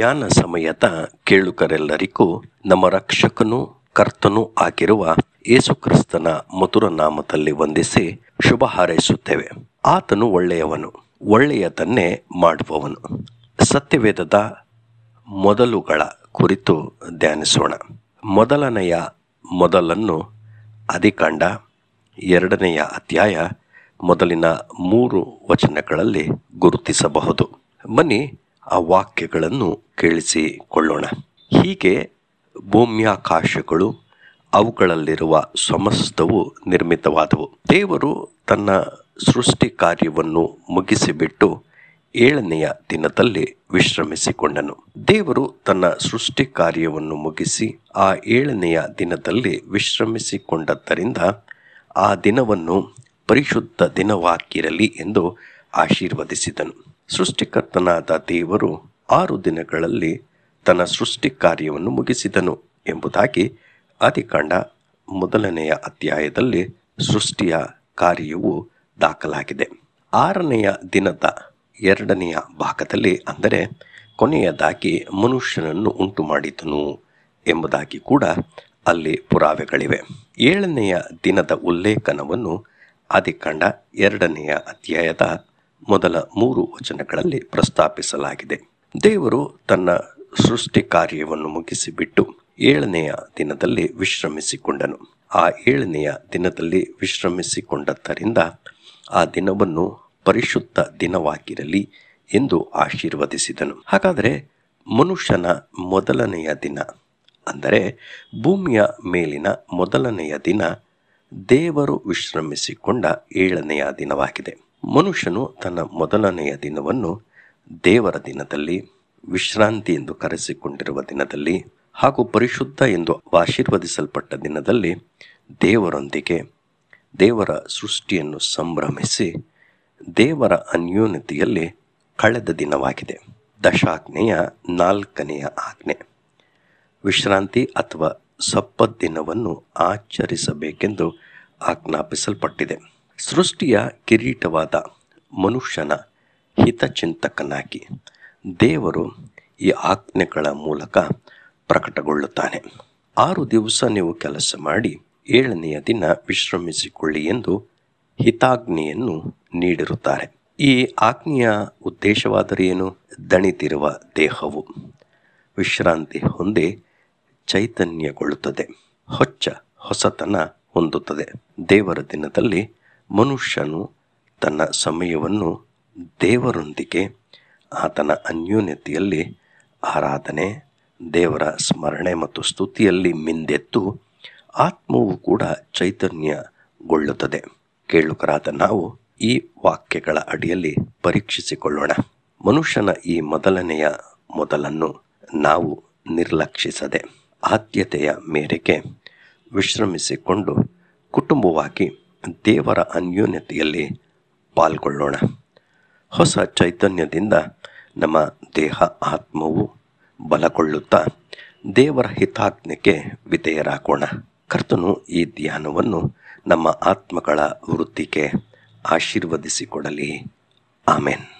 ಧ್ಯಾನ ಸಮಯದ ಕೇಳುಗರೆಲ್ಲರಿಗೂ ನಮ್ಮ ರಕ್ಷಕನೂ ಕರ್ತನೂ ಆಗಿರುವ ಯೇಸುಕ್ರಿಸ್ತನ ಮಧುರ ನಾಮದಲ್ಲಿ ವಂದಿಸಿ ಶುಭ ಹಾರೈಸುತ್ತೇವೆ. ಆತನು ಒಳ್ಳೆಯವನು, ಒಳ್ಳೆಯದನ್ನೇ ಮಾಡುವವನು. ಸತ್ಯವೇದದ ಮೊದಲುಗಳ ಕುರಿತು ಧ್ಯಾನಿಸೋಣ. ಮೊದಲನೆಯ ಮೊದಲನ್ನು ಅಧಿಕಾಂಡ ಎರಡನೆಯ ಅಧ್ಯಾಯ ಮೊದಲಿನ ಮೂರು ವಚನಗಳಲ್ಲಿ ಗುರುತಿಸಬಹುದು. ಬನ್ನಿ ಆ ವಾಕ್ಯಗಳನ್ನು ಕೇಳಿಸಿಕೊಳ್ಳೋಣ. ಹೀಗೆ ಭೂಮ್ಯಾಕಾಶಗಳು ಅವುಗಳಲ್ಲಿರುವ ಸಮಸ್ತವು ನಿರ್ಮಿತವಾದವು. ದೇವರು ತನ್ನ ಸೃಷ್ಟಿ ಕಾರ್ಯವನ್ನು ಮುಗಿಸಿಬಿಟ್ಟು ಏಳನೆಯ ದಿನದಲ್ಲಿ ವಿಶ್ರಮಿಸಿಕೊಂಡನು. ದೇವರು ತನ್ನ ಸೃಷ್ಟಿ ಕಾರ್ಯವನ್ನು ಮುಗಿಸಿ ಆ ಏಳನೆಯ ದಿನದಲ್ಲಿ ವಿಶ್ರಮಿಸಿಕೊಂಡದ್ದರಿಂದ ಆ ದಿನವನ್ನು ಪರಿಶುದ್ಧ ದಿನವಾಗಿರಲಿ ಎಂದು ಆಶೀರ್ವದಿಸಿದನು. ಸೃಷ್ಟಿಕರ್ತನಾದ ದೇವರು ಆರು ದಿನಗಳಲ್ಲಿ ತನ್ನ ಸೃಷ್ಟಿ ಕಾರ್ಯವನ್ನು ಮುಗಿಸಿದನು ಎಂಬುದಾಗಿ ಆದಿಕಾಂಡ ಮೊದಲನೆಯ ಅಧ್ಯಾಯದಲ್ಲಿ ಸೃಷ್ಟಿಯ ಕಾರ್ಯವು ದಾಖಲಾಗಿದೆ. ಆರನೆಯ ದಿನದ ಎರಡನೆಯ ಭಾಗದಲ್ಲಿ ಅಂದರೆ ಕೊನೆಯದಾಗಿ ಮನುಷ್ಯನನ್ನು ಉಂಟು ಮಾಡಿದನು ಎಂಬುದಾಗಿ ಕೂಡ ಅಲ್ಲಿ ಪುರಾವೆಗಳಿವೆ. ಏಳನೆಯ ದಿನದ ಉಲ್ಲೇಖನವನ್ನು ಆದಿಕಾಂಡ ಎರಡನೆಯ ಅಧ್ಯಾಯದ ಮೊದಲ ಮೂರು ವಚನಗಳಲ್ಲಿ ಪ್ರಸ್ತಾಪಿಸಲಾಗಿದೆ. ದೇವರು ತನ್ನ ಸೃಷ್ಟಿ ಕಾರ್ಯವನ್ನು ಮುಗಿಸಿಬಿಟ್ಟು ಏಳನೆಯ ದಿನದಲ್ಲಿ ವಿಶ್ರಮಿಸಿಕೊಂಡನು. ಆ ಏಳನೆಯ ದಿನದಲ್ಲಿ ವಿಶ್ರಮಿಸಿಕೊಂಡದ್ದರಿಂದ ಆ ದಿನವನ್ನು ಪರಿಶುದ್ಧ ದಿನವಾಗಿರಲಿ ಎಂದು ಆಶೀರ್ವದಿಸಿದನು. ಹಾಗಾದರೆ ಮನುಷ್ಯನ ಮೊದಲನೆಯ ದಿನ ಅಂದರೆ ಭೂಮಿಯ ಮೇಲಿನ ಮೊದಲನೆಯ ದಿನ ದೇವರು ವಿಶ್ರಮಿಸಿಕೊಂಡ ಏಳನೆಯ ದಿನವಾಗಿದೆ. ಮನುಷ್ಯನು ತನ್ನ ಮೊದಲನೆಯ ದಿನವನ್ನು ದೇವರ ದಿನದಲ್ಲಿ, ವಿಶ್ರಾಂತಿ ಎಂದು ಕರೆಸಿಕೊಂಡಿರುವ ದಿನದಲ್ಲಿ ಹಾಗೂ ಪರಿಶುದ್ಧ ಎಂದು ಆಶೀರ್ವದಿಸಲ್ಪಟ್ಟ ದಿನದಲ್ಲಿ ದೇವರೊಂದಿಗೆ ದೇವರ ಸೃಷ್ಟಿಯನ್ನು ಸಂಭ್ರಮಿಸಿ ದೇವರ ಅನ್ಯೋನ್ಯತೆಯಲ್ಲಿ ಕಳೆದ ದಿನವಾಗಿದೆ. ದಶಾಜ್ಞೆಯ ನಾಲ್ಕನೆಯ ಆಜ್ಞೆ. ವಿಶ್ರಾಂತಿ ಅಥವಾ ಸಪ್ಪತ್ ದಿನವನ್ನು ಆಚರಿಸಬೇಕೆಂದು ಆಜ್ಞಾಪಿಸಲ್ಪಟ್ಟಿದೆ. ಸೃಷ್ಟಿಯ ಕಿರೀಟವಾದ ಮನುಷ್ಯನ ಹಿತಚಿಂತಕನಾಗಿ ದೇವರು ಈ ಆಜ್ಞೆಗಳ ಮೂಲಕ ಪ್ರಕಟಗೊಳ್ಳುತ್ತಾನೆ. ಆರು ದಿವಸ ನೀವು ಕೆಲಸ ಮಾಡಿ ಏಳನೆಯ ದಿನ ವಿಶ್ರಮಿಸಿಕೊಳ್ಳಿ ಎಂದು ಹಿತಾಜ್ಞೆಯನ್ನು ನೀಡಿರುತ್ತಾರೆ. ಈ ಆಜ್ಞೆಯ ಉದ್ದೇಶವಾದರೇನು? ದಣಿದಿರುವ ದೇಹವು ವಿಶ್ರಾಂತಿ ಹೊಂದಿ ಚೈತನ್ಯಗೊಳ್ಳುತ್ತದೆ. ಹೊಚ್ಚ ಹೊಸತನ ಹೊಂದುತ್ತದೆ. ದೇವರ ದಿನದಲ್ಲಿ ಮನುಷ್ಯನು ತನ್ನ ಸಮಯವನ್ನು ದೇವರೊಂದಿಗೆ, ಆತನ ಅನ್ಯೋನ್ಯತೆಯಲ್ಲಿ ಆರಾಧನೆ, ದೇವರ ಸ್ಮರಣೆ ಮತ್ತು ಸ್ತುತಿಯಲ್ಲಿ ಮಿಂದೆತ್ತು, ಆತ್ಮವು ಕೂಡ ಚೈತನ್ಯಗೊಳ್ಳುತ್ತದೆ. ಕೇಳುಕರಾದ ನಾವು ಈ ವಾಕ್ಯಗಳ ಅಡಿಯಲ್ಲಿ ಪರೀಕ್ಷಿಸಿಕೊಳ್ಳೋಣ. ಮನುಷ್ಯನ ಈ ಮೊದಲನೆಯ ಮೊದಲನ್ನು ನಾವು ನಿರ್ಲಕ್ಷಿಸದೆ, ಆದ್ಯತೆಯ ಮೇರೆಗೆ ವಿಶ್ರಮಿಸಿಕೊಂಡು ಕುಟುಂಬವಾಗಿ ದೇವರ ಅನ್ಯೋನ್ಯತೆಯಲ್ಲಿ ಪಾಲ್ಗೊಳ್ಳೋಣ. ಹೊಸ ಚೈತನ್ಯದಿಂದ ನಮ್ಮ ದೇಹ ಆತ್ಮವು ಬಲಗೊಳ್ಳುತ್ತಾ ದೇವರ ಹಿತಾಜ್ಞೆಗೆ ವಿಧೇಯರಾಗೋಣ. ಕರ್ತನು ಈ ಧ್ಯಾನವನ್ನು ನಮ್ಮ ಆತ್ಮಗಳ ವೃತ್ತಿಗೆ ಆಶೀರ್ವದಿಸಿಕೊಡಲಿ. ಆಮೇನ್.